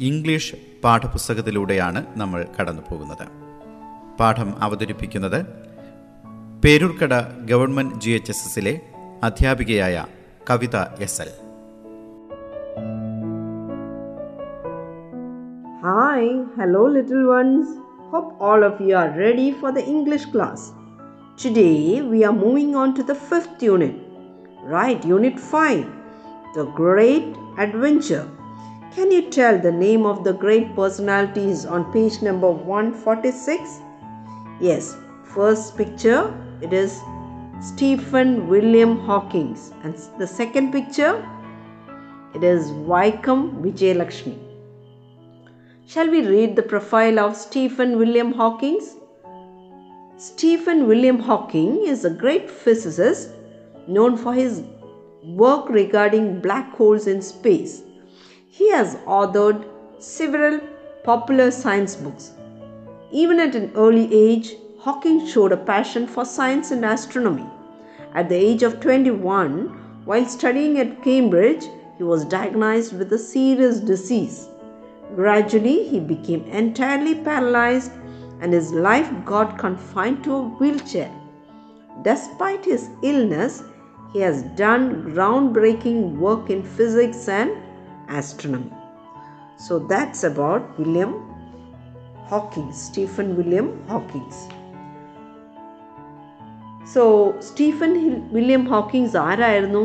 English പാഠപുസ്തകത്തിലൂടെയാണ് നമ്മൾ കടന്നു പോകുന്നത് പാഠം അവതരിപ്പിക്കുന്നത് Peroorkada government G H S എസിലെ അധ്യാപികയായ Kavitha S L. Hi hello little ones hope all of you are ready for the English class today we are moving on to the fifth unit right unit five the great adventure Can you tell the name of the great personalities on page number 146? Yes, first picture it is Stephen William Hawking and the second picture it is Vaikom Vijayalakshmi. Shall we read the profile of Stephen William Hawking? Stephen William Hawking is a great physicist known for his work regarding black holes in space. He has authored several popular science books. Even at an early age, Hawking showed a passion for science and astronomy. At the age of 21, while studying at Cambridge, he was diagnosed with a serious disease. Gradually, he became entirely paralyzed and his life got confined to a wheelchair. Despite his illness, he has done groundbreaking work in physics and astronomy. So that's about William Hawking, Stephen William Hawking. So Stephen William Hawkings ആരായിരുന്നു?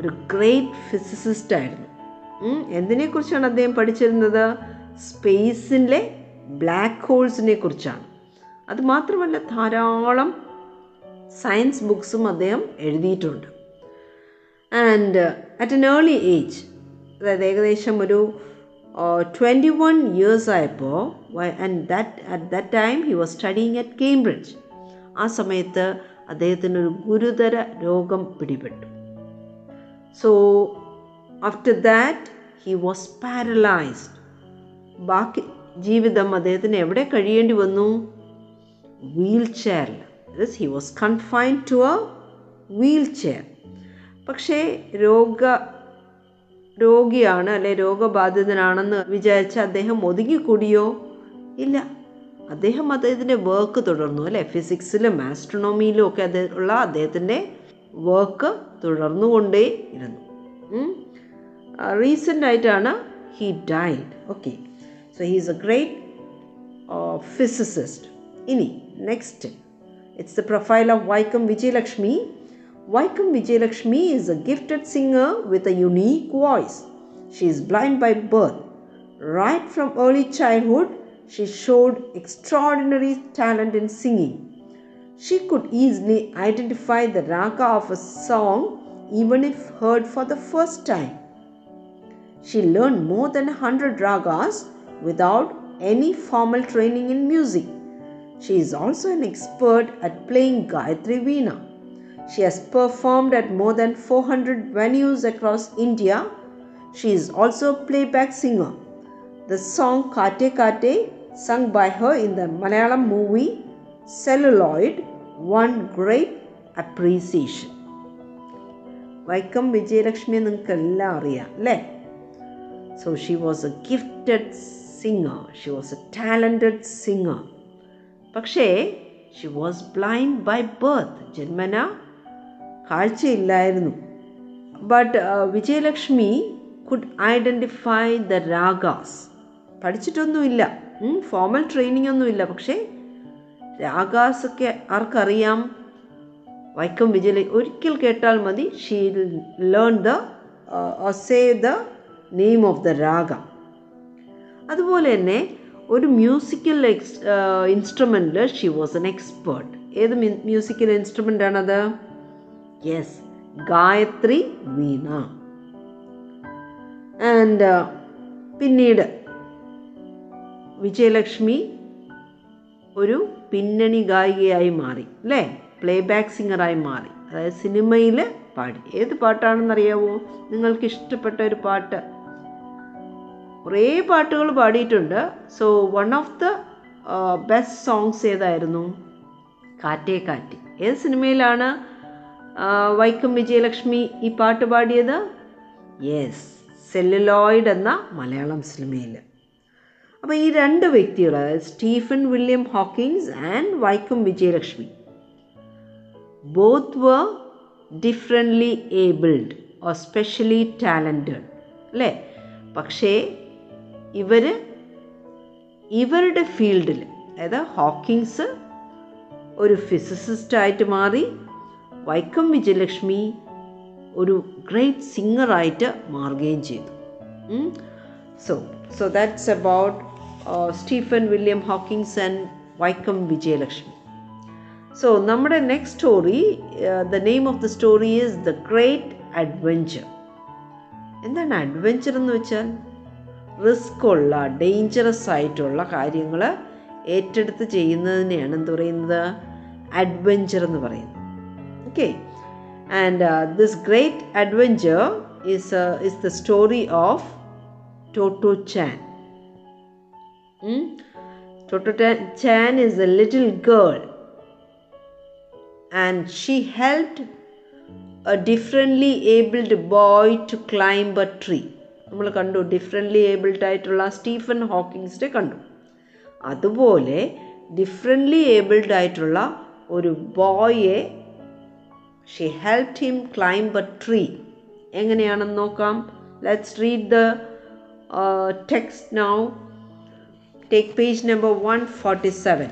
ഒരു great physicist ആയിരുന്നു. എന്തിനെക്കുറിച്ചാണ് അദ്ദേഹം പഠിച്ചിരുന്നത്? സ്പേസിലെ black ഹോൾസിനെ കുറിച്ചാണ്. അത് മാത്രമല്ല ധാരാളം സയൻസ് ബുക്സും അദ്ദേഹം എഴുതിയിട്ടുണ്ട്. And at an early age അതായത് ഏകദേശം ഒരു ട്വന്റി വൺ ഇയേഴ്സ് ആയപ്പോൾ and that at that time he was studying at Cambridge ആ സമയത്ത് അദ്ദേഹത്തിന് ഒരു ഗുരുതര രോഗം പിടിപെട്ടു. So after that he was paralysed ബാക്കി ജീവിതം അദ്ദേഹത്തിന് എവിടെ കഴിയേണ്ടി വന്നു? വീൽ ചെയറിൽ he was confined to a wheelchair പക്ഷേ രോഗ രോഗിയാണ് അല്ലെ രോഗബാധിതനാണെന്ന് വിചാരിച്ച് അദ്ദേഹം ഒതുങ്ങിക്കൂടിയോ? ഇല്ല. അദ്ദേഹം അദ്ദേഹത്തിന്റെ വർക്ക് തുടർന്നു അല്ലേ? ഫിസിക്സിലും ആസ്ട്രോണോമിയിലും ഒക്കെ അദ്ദേഹം ഉള്ള അദ്ദേഹത്തിന്റെ വർക്ക് തുടർന്നുകൊണ്ടേ ഇരുന്നു റീസെന്റ് ആയിട്ടാണ് he died okay so he is a great physicist ഇനി next it's the profile of Vaikom Vijayalakshmi. Vaikam Vijayalakshmi is a gifted singer with a unique voice. She is blind by birth. Right from early childhood, she showed extraordinary talent in singing. She could easily identify the raga of a song even if heard for the first time. She learned more than 100 ragas without any formal training in music. She is also an expert at playing Gayatri Veena. She has performed at more than 400 venues across India. She is also a playback singer. The song Kate Kate, sung by her in the Malayalam movie Celluloid, won great appreciation. Vaikom വിജയലക്ഷ്മിയെ നിങ്ങൾക്ക് എല്ലാം അറിയാം അല്ലേ so she was a gifted singer she was a talented singer പക്ഷേ she was blind by birth ജന്മന കാഴ്ചയില്ലായിരുന്നു. But Vijayalakshmi could identify the ragas പഠിച്ചിട്ടൊന്നുമില്ല. Formal training ഒന്നുമില്ല. പക്ഷേ രാഗാസൊക്കെ ആർക്കറിയാം? വൈക്കം വിജയ ഒരിക്കൽ കേട്ടാൽ മതി. She learn the say the name of the raga അതുപോലെ തന്നെ ഒരു മ്യൂസിക്കൽ എക്സ് ഇൻസ്ട്രുമെന്റിൽ ഷീ വാസ് എൻ എക്സ്പേർട്ട് ഏത് മ്യൂസിക്കൽ ഇൻസ്ട്രുമെന്റ് ആണത്? Yes Gayatri Veena. ആൻഡ് പിന്നീട് വിജയലക്ഷ്മി ഒരു പിന്നണി ഗായികയായി മാറി അല്ലേ? പ്ലേ ബാക്ക് സിംഗറായി മാറി. അതായത് സിനിമയിൽ പാടി. ഏത് പാട്ടാണെന്നറിയാവോ? നിങ്ങൾക്ക് ഇഷ്ടപ്പെട്ട ഒരു പാട്ട്. കുറേ പാട്ടുകൾ പാടിയിട്ടുണ്ട്. So one of the best songs ഏതായിരുന്നു? കാറ്റേ കാറ്റ്. ഏത് സിനിമയിലാണ് വൈക്കം വിജയലക്ഷ്മി ഈ പാട്ട് പാടിയത്? യെസ് സെല്ലുലോയിഡ് എന്ന മലയാളം സിനിമയിൽ. അപ്പോൾ ഈ രണ്ട് വ്യക്തികൾ Stephen William Hawkings and Vaikom Vijayalakshmi both were differently abled or specially talented അല്ലേ? പക്ഷേ ഇവർ ഇവരുടെ ഫീൽഡിൽ അതായത് ഹോക്കിങ്സ് ഒരു ഫിസിസിസ്റ്റായിട്ട് മാറി വൈക്കം വിജയലക്ഷ്മി ഒരു ഗ്രേറ്റ് സിംഗറായിട്ട് മാറുകയും ചെയ്തു. So so that's about Stephen William Hawkings and Vaikom Vijayalakshmi. So നമ്മുടെ next story the name of the story is the great adventure എന്താണ് അഡ്വഞ്ചർ എന്ന് വെച്ചാൽ? റിസ്ക് ഉള്ള ഡേഞ്ചറസ് ആയിട്ടുള്ള കാര്യങ്ങൾ ഏറ്റെടുത്ത് ചെയ്യുന്നതിനെയാണ് എന്ത് പറയുന്നത്? അഡ്വഞ്ചർ എന്ന് പറയുന്നത്. Okay and this great adventure is is the story of Totto Chan Totto Chan is a little girl and she helped a differently abled boy to climb a tree. നമ്മൾ കണ്ടു differently abled ആയിട്ടുള്ള Stephen ഹോക്കിങ്സിനെ കണ്ടു. അതുപോലെ differently abled ആയിട്ടുള്ള ഒരു ബോയെ She help him climb a tree എങ്ങനെയാണെന്ന് നോക്കാം let's read the text now take page number one forty seven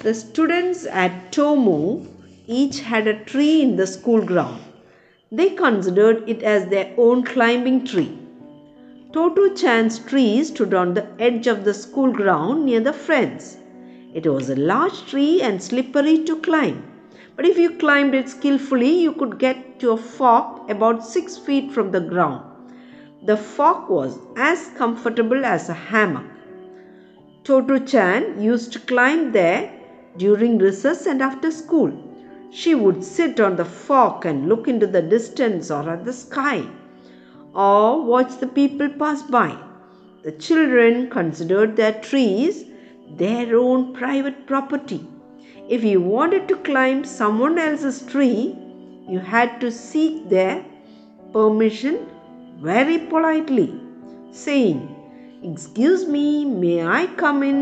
The students at Tomu each had a tree in the school ground. They considered it as their own climbing tree. Toto Chan's tree stood on the edge of the school ground near the fence. It was a large tree and slippery to climb. But if you climbed it skillfully, you could get to a fork about six feet from the ground. The fork was as comfortable as a hammock. Toto Chan used to climb there during recess and after school. She would sit on the fork and look into the distance or at the sky or watch the people pass by. The children considered their trees their own private property. If you wanted to climb someone else's tree, you had to seek their permission very politely, saying, Excuse me, may I come in?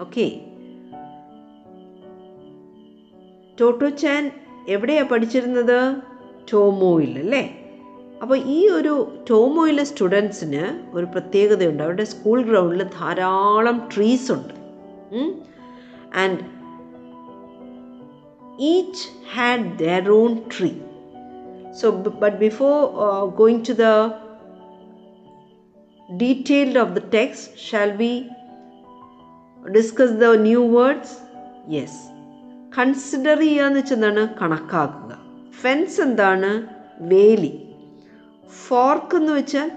Okay. Totto chan എവിടെയാണ് പഠിച്ചിരുന്നത് ടോമോയിൽ അല്ലേ അപ്പോൾ ഈ ഒരു ടോമോയിലെ സ്റ്റുഡൻസിന് ഒരു പ്രത്യേകതയുണ്ട് അവരുടെ സ്കൂൾ ഗ്രൗണ്ടിൽ ധാരാളം ട്രീസ് ഉണ്ട് and each had their own tree so but before going to the detailed of the text shall we discuss the new words yes consider ചെയ്യുക എന്ന് വെച്ചാൽ എന്താണ് കണക്കാക്കുക ഫെൻസ് എന്താണ് വേലി ഫോർക്ക് എന്ന് വെച്ചാൽ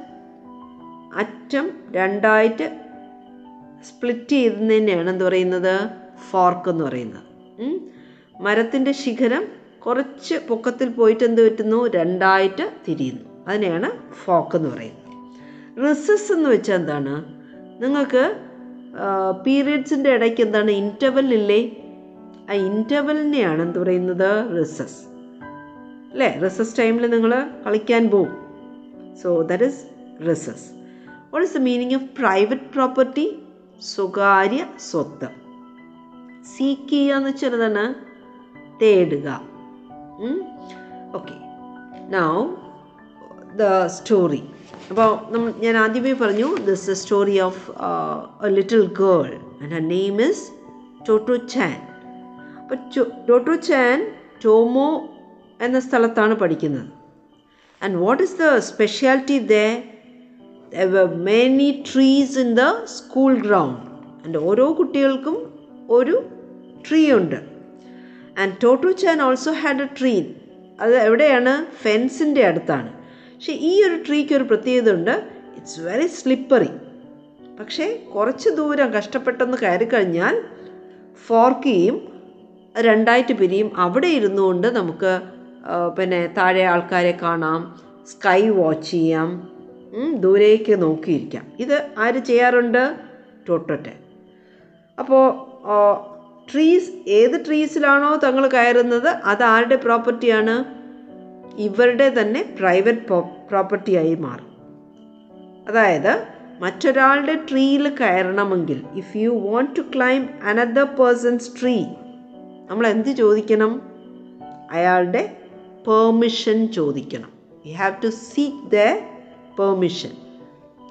അറ്റം രണ്ടായിട്ട് സ്പ്ലിറ്റ് ചെയ്യുന്നതിനെയാണ് എന്ത് പറയുന്നത് ഫോർക്ക് എന്ന് പറയുന്നത്. മരത്തിന്റെ ശിഖരം കുറച്ച് പൊക്കത്തിൽ പോയിട്ട് എന്ത് പറ്റുന്നു? രണ്ടായിട്ട് തിരിയുന്നു. അതിനെയാണ് ഫോക്ക് എന്ന് പറയുന്നത്. റിസസ് എന്ന് വെച്ചാൽ എന്താണ്? നിങ്ങൾക്ക് പീരിയഡ്സിന്റെ ഇടയ്ക്ക് എന്താണ്? ഇന്റർവൽ ഇല്ലേ? ആ ഇന്റർവലിനെയാണ് എന്ത് പറയുന്നത്? റിസസ് അല്ലേ? റിസസ് ടൈമിൽ നിങ്ങൾ കളിക്കാൻ പോവും so that is recess what is the meaning of private property സ്വകാര്യ സ്വത്ത്. സീക്ക് ചെയ്യുക എന്ന് വെച്ചാൽ എന്താണ് തേടുക ഓക്കെ നൗ ദ സ്റ്റോറി അപ്പോൾ നമ്മൾ ഞാൻ ആദ്യമേ പറഞ്ഞു this a story of a little girl and her name is Totto Chan അപ്പോൾ ടോട്ടോ ചാൻ ടോമോ എന്ന സ്ഥലത്താണ് പഠിക്കുന്നത്. And what is the speciality the many trees in the school ground and ഓരോ കുട്ടികൾക്കും ഒരു ട്രീ ഉണ്ട്. And Totto Chan also had a tree അത് എവിടെയാണ്? ഫെൻസിന്റെ അടുത്താണ്. പക്ഷേ ഈ ഒരു ട്രീക്ക് ഒരു പ്രത്യേകത ഉണ്ട്. ഇറ്റ്സ് വെരി സ്ലിപ്പറി പക്ഷേ കുറച്ച് ദൂരം കഷ്ടപ്പെട്ടൊന്ന് കയറി കഴിഞ്ഞാൽ ഫോർക്കിയും രണ്ടായിട്ട് പിരിയും അവിടെ ഇരുന്നു കൊണ്ട് നമുക്ക് പിന്നെ താഴെ ആൾക്കാരെ കാണാം. സ്കൈ വാച്ച് ചെയ്യാം. ദൂരേക്ക് നോക്കിയിരിക്കാം. ഇത് ആര് ചെയ്യാറുണ്ട്? ടോട്ടോട്ടെ അപ്പോൾ ട്രീസ് ഏത് ട്രീസിലാണോ തങ്ങൾ കയറുന്നത് അത് ആരുടെ പ്രോപ്പർട്ടിയാണ് ഇവരുടെ തന്നെ പ്രൈവറ്റ് പ്രോപ്പർട്ടിയായി മാറും. അതായത് മറ്റൊരാളുടെ ട്രീയിൽ കയറണമെങ്കിൽ if you want to climb another person's tree നമ്മൾ എന്ത് ചോദിക്കണം? അയാളുടെ പെർമിഷൻ ചോദിക്കണം. You have to seek the permission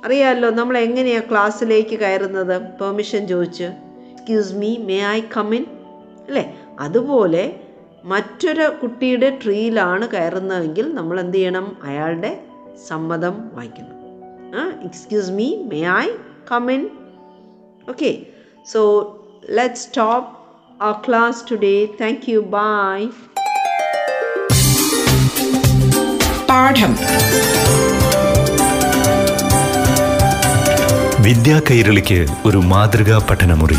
അറിയാമല്ലോ നമ്മൾ എങ്ങനെയാണ് ക്ലാസ്സിലേക്ക് കയറുന്നത്? പെർമിഷൻ ചോദിച്ച്. Excuse me may I come in അല്ലേ? അതുപോലെ മറ്റൊരു കുട്ടിയുടെ ട്രീയിലാണ് കയറുന്നതെങ്കിൽ നമ്മൾ എന്ത് ചെയ്യണം? അയാളുടെ സമ്മതം വാങ്ങിക്കണം excuse me may I come in okay so let stop ആ class today thank you bye പാഠം. വിദ്യാ കൈരളിക്ക് ഒരു മാതൃകാ പഠനമുറി.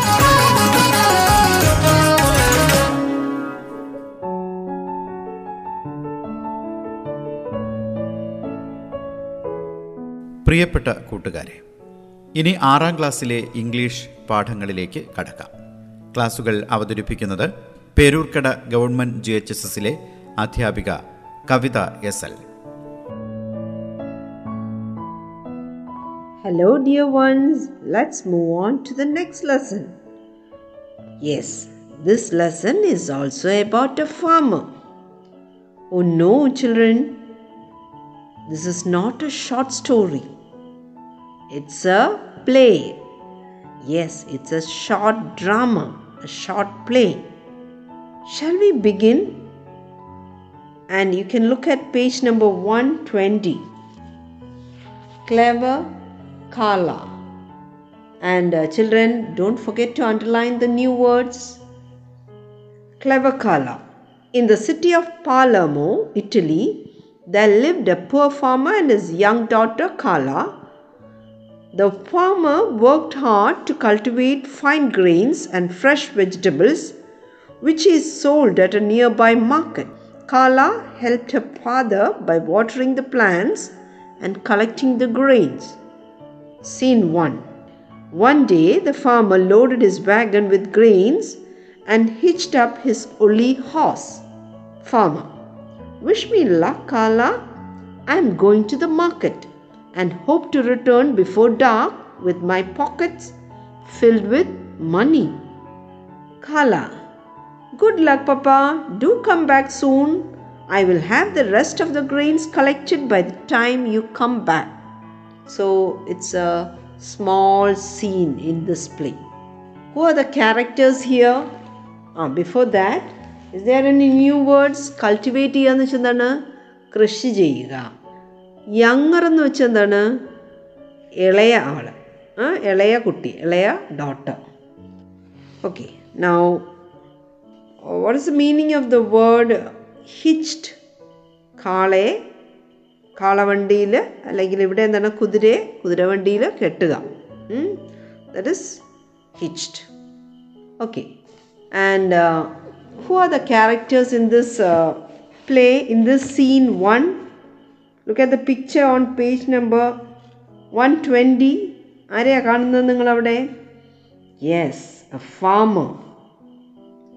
പ്രിയപ്പെട്ട കൂട്ടുകാരെ ഇനി ആറാം ക്ലാസ്സിലെ ഇംഗ്ലീഷ് പാഠങ്ങളിലേക്ക് കടക്കാം. ക്ലാസുകൾ അവതരിപ്പിക്കുന്നത് Peroorkada government G H S എസിലെ അധ്യാപിക Kavitha S L. Hello dear ones let's move on to the next lesson yes this lesson is also about a farmer oh no children this is not a short story It's a play. Yes, it's a short drama, a short play. Shall we begin? And you can look at page number 120. Clever Kala. And uh, children, don't forget to underline the new words. Clever Kala. In the city of Palermo, Italy, there lived a poor farmer and his young daughter Kala. The farmer worked hard to cultivate fine grains and fresh vegetables, which he sold at a nearby market. Kala helped her father by watering the plants and collecting the grains. Scene 1 One day the farmer loaded his wagon with grains and hitched up his only horse. Farmer Wish me luck, Kala. I am going to the market and hope to return before dark with my pockets filled with money. Kala Good luck, Papa. Do come back soon. I will have the rest of the grains collected by the time you come back. So it's a small scene in this play. Who are the characters here? Ah, before that, is there any new words? Cultivate ചെയ്യുക എന്ന് വെച്ചാൽ എന്താണ് കൃഷി ചെയ്യുക younger എന്ന് വെച്ചാൽ എന്താണ്? ഇളയ ആൾ ആ ഇളയ കുട്ടി ഇളയ daughter okay now what is the meaning of the word hitched കാളയെ കാളവണ്ടിയിൽ അല്ലെങ്കിൽ ഇവിടെ എന്താണ്? കുതിരയെ കുതിരവണ്ടിയിൽ കെട്ടുക. That is hitched okay and who are the characters in this play in this scene one look at the picture on page number one twenty ആരെയാ കാണുന്നത് നിങ്ങളവിടെ? യെസ് എ ഫാമർ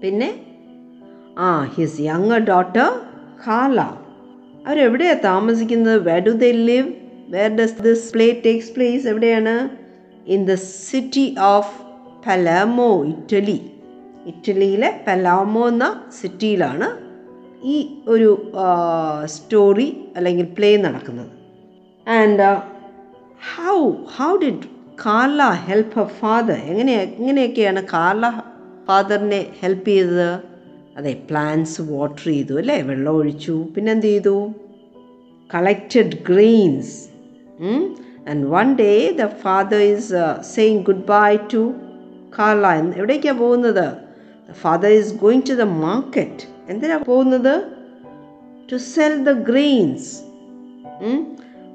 പിന്നെ? ആ ഹിസ് യങ്ങർ ഡോട്ടർ ഖാല അവരെവിടെയാണ് താമസിക്കുന്നത്? Where do they live where does this play takes place എവിടെയാണ്? In the city of Palermo Italy ഇറ്റലിയിലെ പലാമോ എന്ന സിറ്റിയിലാണ് ഈ ഒരു സ്റ്റോറി അല്ലെങ്കിൽ പ്ലേ നടക്കുന്നത്. And how how did Carla help her father എങ്ങനെ എങ്ങനെയൊക്കെയാണ് കാർല ഫാദറിനെ ഹെൽപ്പ് ചെയ്തത്? അതെ പ്ലാന്റ്സ് വാട്ടർ ചെയ്തു അല്ലേ? വെള്ളം ഒഴിച്ചു പിന്നെന്ത് ചെയ്തു? Collected grains and one day the father is saying goodbye to Carla. എവിടേക്കാണ് പോകുന്നത്? Father is going to the the എന്തിനാണ് പോകുന്നത്? ടു സെൽ ദ ഗ്രെയിൻസ്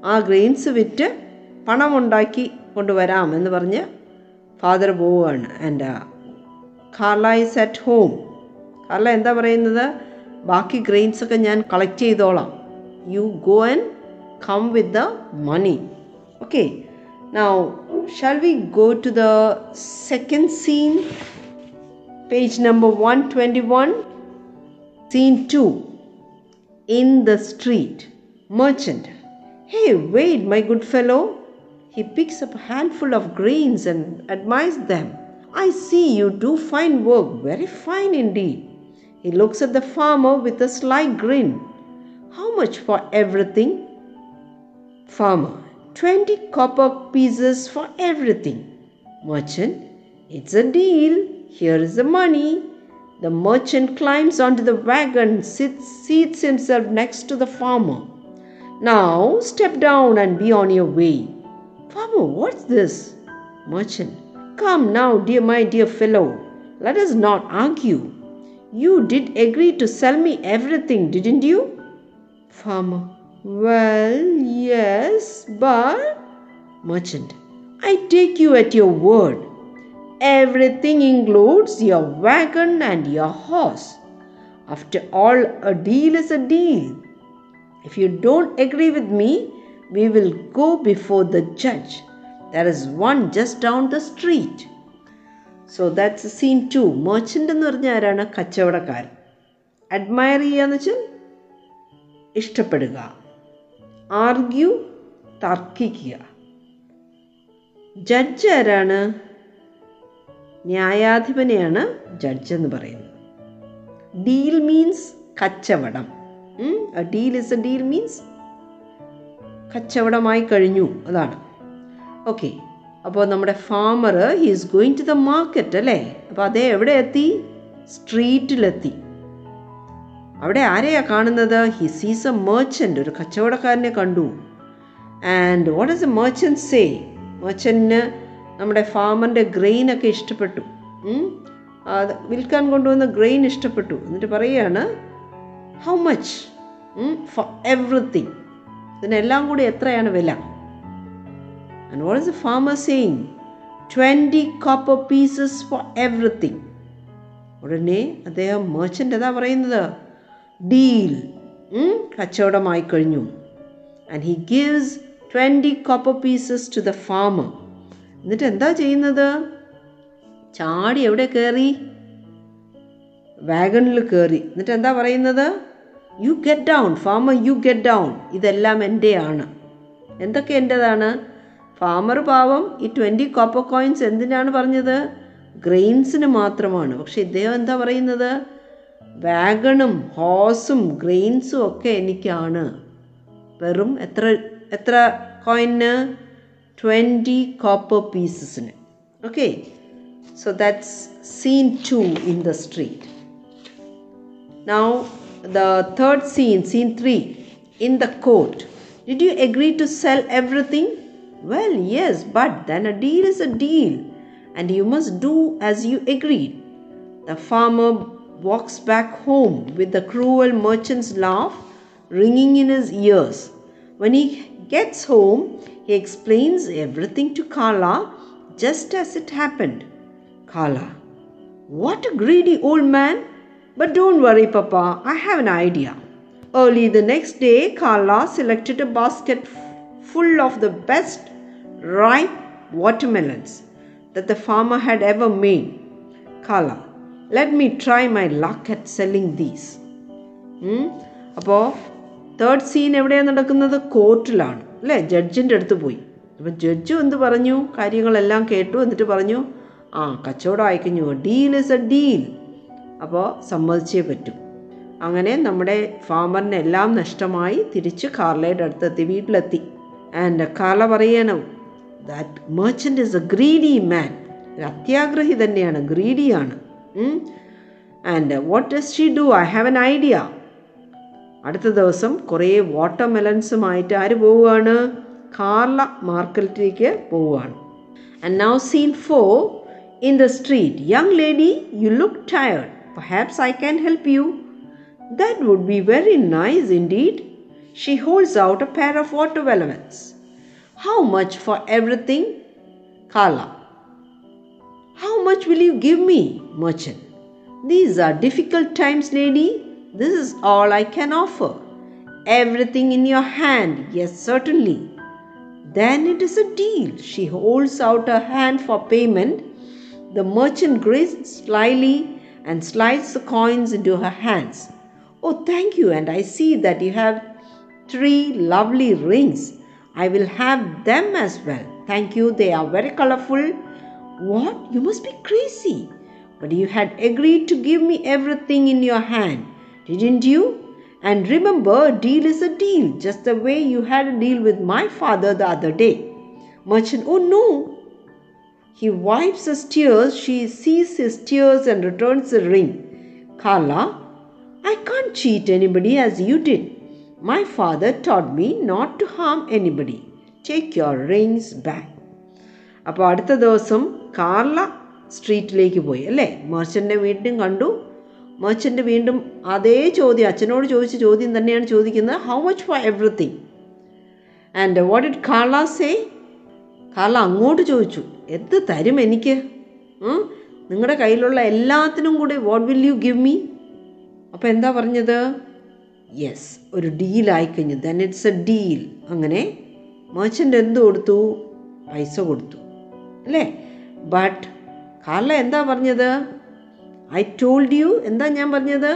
ആ ഗ്രെയിൻസ് വിറ്റ് പണമുണ്ടാക്കി കൊണ്ടുവരാം എന്ന് പറഞ്ഞ് ഫാദർ പോവുകയാണ്. And Carla is at home Carla എന്താ പറയുന്നത്? ബാക്കി ഗ്രെയിൻസ് ഒക്കെ ഞാൻ കളക്ട് ചെയ്തോളാം. You go and come with the money okay now shall we go to the second scene page number one twenty one Scene 2 In the street. Merchant. Hey, wait, my good fellow. He picks up a handful of grains and admires them. I see you do fine work, very fine indeed. He looks at the farmer with a sly grin. How much for everything? Farmer, 20 copper pieces for everything. Merchant, it's a deal. Here is the money. The merchant climbs onto the wagon, sits, seats himself next to the farmer. Now step down and be on your way. Farmer, what's this? Merchant, come now, dear my dear fellow, let us not argue. You did agree to sell me everything, didn't you? Farmer, well, yes, but. Merchant, I take you at your word. Everything includes your wagon and your horse. After all, a deal is a deal. If you don't agree with me, we will go before the judge. There is one just down the street. So that's scene two merchant എന്ന് പറഞ്ഞാൽ ആരാണ് കച്ചവടക്കാരൻ admire ചെയ്യുക എന്ന് വെച്ചാൽ ഇഷ്ടപ്പെടുക argue തർക്കിക്കുക judge ആരാണ് ന്യായാധിപനെയാണ് judge എന്ന് പറയുന്നത്. ഡീൽ മീൻസ് കച്ചവടം. Deal is a deal means കച്ചവടമായി കഴിഞ്ഞു അതാണ്. ഓക്കെ അപ്പോൾ നമ്മുടെ farmer he is going to the market അല്ലേ? അപ്പോൾ അതേ എവിടെ എത്തി? സ്ട്രീറ്റിലെത്തി അവിടെ ആരെയാണ് കാണുന്നത്? ഹി സീസ് എ മേർച്ചന്റ് ഒരു കച്ചവടക്കാരനെ കണ്ടു. And what is a merchant say മേർച്ചന്റിന് നമ്മുടെ ഫാമറിന്റെ ഗ്രെയിനൊക്കെ ഇഷ്ടപ്പെട്ടു? അത് വിൽക്കാൻ കൊണ്ടുവന്ന ഗ്രെയിൻ ഇഷ്ടപ്പെട്ടു. എന്നിട്ട് പറയുകയാണ് ഹൗ മച്ച് ഫോർ എവറിത്തിങ് ഇതിനെല്ലാം കൂടി എത്രയാണ് വില? And what is the farmer saying twenty copper pieces for everything ഉടനെ അദ്ദേഹം മേർച്ചന്റ് അതാ പറയുന്നത്? ഡീൽ കച്ചവടമായി കഴിഞ്ഞു. And he gives twenty copper pieces to the farmer എന്നിട്ട് എന്താ ചെയ്യുന്നത്? ചാടി എവിടെ കയറി വാഗണിൽ കയറി എന്നിട്ട് എന്താ പറയുന്നത്? You get down farmer you get down ഇതെല്ലാം എന്റെയാണ് എന്തൊക്കെ എന്റെതാണ് ഫാമർ പാവം ഈ ട്വന്റി കോപ്പർ കോയിൻസ് എന്തിനാണ് പറഞ്ഞത്? ഗ്രെയിൻസിന് മാത്രമാണ്. പക്ഷെ ഇദ്ദേഹം എന്താ പറയുന്നത്? വാഗണും ഹോസും ഗ്രെയിൻസും ഒക്കെ എനിക്കാണ്. വെറും എത്ര എത്ര കോയിന് twenty copper പീസസിന് okay so that's seen to in the street Now, the third scene, scene 3, in the court. Did you agree to sell everything? Well, yes, but then a deal is a deal, and you must do as you agreed. The farmer walks back home with the cruel merchant's laugh ringing in his ears. When he gets home, he explains everything to Kala just as it happened. Kala, what a greedy old man! But don't worry, Papa, I have an idea. Early the next day, Carla selected a basket f- full of the best ripe watermelons that the farmer had ever made. Carla, let me try my luck at selling these. അപ്പോൾ third scene എവിടെയാണ് നടക്കുന്നത് കോർട്ടിലാണ് അല്ലേ? ജഡ്ജിന്റെ അടുത്ത് പോയി. അപ്പം ജഡ്ജും എന്ത് പറഞ്ഞു? കാര്യങ്ങളെല്ലാം കേട്ടു എന്നിട്ട് പറഞ്ഞു ആ കച്ചവടം അയക്കഞ്ഞു ഡീൽ ഇസ് എ ഡീൽ. അപ്പോൾ സമ്മതിച്ചേ പറ്റും. അങ്ങനെ നമ്മുടെ ഫാമറിന് എല്ലാം നഷ്ടമായി തിരിച്ച് കാർലയുടെ അടുത്തെത്തി വീട്ടിലെത്തി. ആൻഡ് കാർല പറയണം that merchant is a greedy man അത്യാഗ്രഹി തന്നെയാണ് ഗ്രീഡിയാണ് and what does she do I have an idea അടുത്ത ദിവസം കുറേ വാട്ടർമെലൻസുമായിട്ട് ആര് പോവുകയാണ്? കാർല മാർക്കറ്റിലേക്ക് പോവുകയാണ്. And now scene four in the street young lady you look tired perhaps I can help you that would be very nice indeed she holds out a pair of watermelons how much for everything Carla how much will you give me merchant these are difficult times lady This is all I can offer. Everything in your hand, yes, certainly. Then it is a deal. She holds out her hand for payment. The merchant grins slyly and slides the coins into her hands. Oh, thank you, and I see that you have three lovely rings. I will have them as well. Thank you, they are very colorful. What? You must be crazy. But you had agreed to give me everything in your hand, didn't you? And remember, a deal is a deal, just the way you had a deal with my father the other day. Merchant, oh no, he wipes his tears, she sees his tears and returns the ring. Carla, I can't cheat anybody as you did. My father taught me not to harm anybody. Take your rings back. അപ്പോൾ അടുത്ത ദിവസം Carla സ്ട്രീറ്റിലേക്ക് പോയി അല്ലേ മെർച്ചൻ്റെ വീണ്ടും കണ്ടു merchant വീണ്ടും അതേ ചോദ്യം അച്ഛനോട് ചോദിച്ച ചോദ്യം തന്നെയാണ് ചോദിക്കുന്നത് how much for everything and what it Carla say Carla അങ്ങോട്ട് ചോദിച്ചു എന്ത് തരും എനിക്ക്? നിങ്ങളുടെ കയ്യിലുള്ള എല്ലാത്തിനും കൂടി what will you give me അപ്പോൾ എന്താ പറഞ്ഞത്? യെസ് ഒരു ഡീലായി കഴിഞ്ഞു ദെൻ ഇറ്റ്സ് എ ഡീൽ അങ്ങനെ മെർച്ചന്റ് എന്ത് കൊടുത്തു? പൈസ കൊടുത്തു. അല്ലേ? ബട്ട് കാർള എന്താ പറഞ്ഞത്? ഐ ടോൾഡ് യു എന്താ ഞാൻ പറഞ്ഞത്?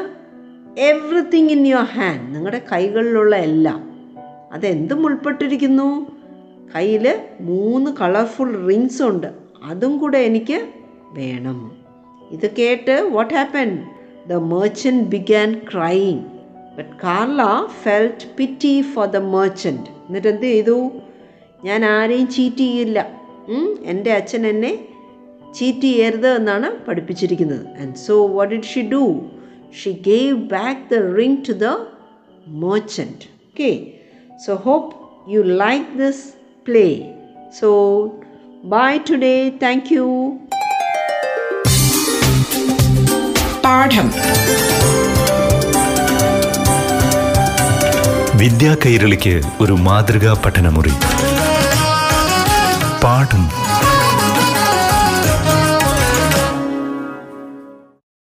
എവറിത്തിങ് ഇൻ യുവർ ഹാൻഡ് നിങ്ങളുടെ കൈകളിലുള്ള എല്ലാം. അതെന്തും ഉൾപ്പെട്ടിരിക്കുന്നു? കയ്യിൽ മൂന്ന് കളർഫുൾ റിങ്സ് ഉണ്ട്. അതും കൂടെ എനിക്ക് വേണം. ഇത് കേട്ട് what happen the merchant began crying but Carla felt pity for the merchant എന്നിട്ട് എന്ത് ചെയ്തു? ഞാൻ ആരെയും ചീറ്റ് ചെയ്യില്ല. എന്റെ അച്ഛൻ എന്നെ ചീറ്റ് ചെയ്യരുത് എന്നാണ് പഠിപ്പിച്ചിരിക്കുന്നത് and so what did she do she gave back the ring to the merchant. Okay so hope you like this play. So, bye today. Thank you. പാഠം വിദ്യാ കൈരളിക്ക് ഒരു മാതൃകാ പഠനമുറി പാഠം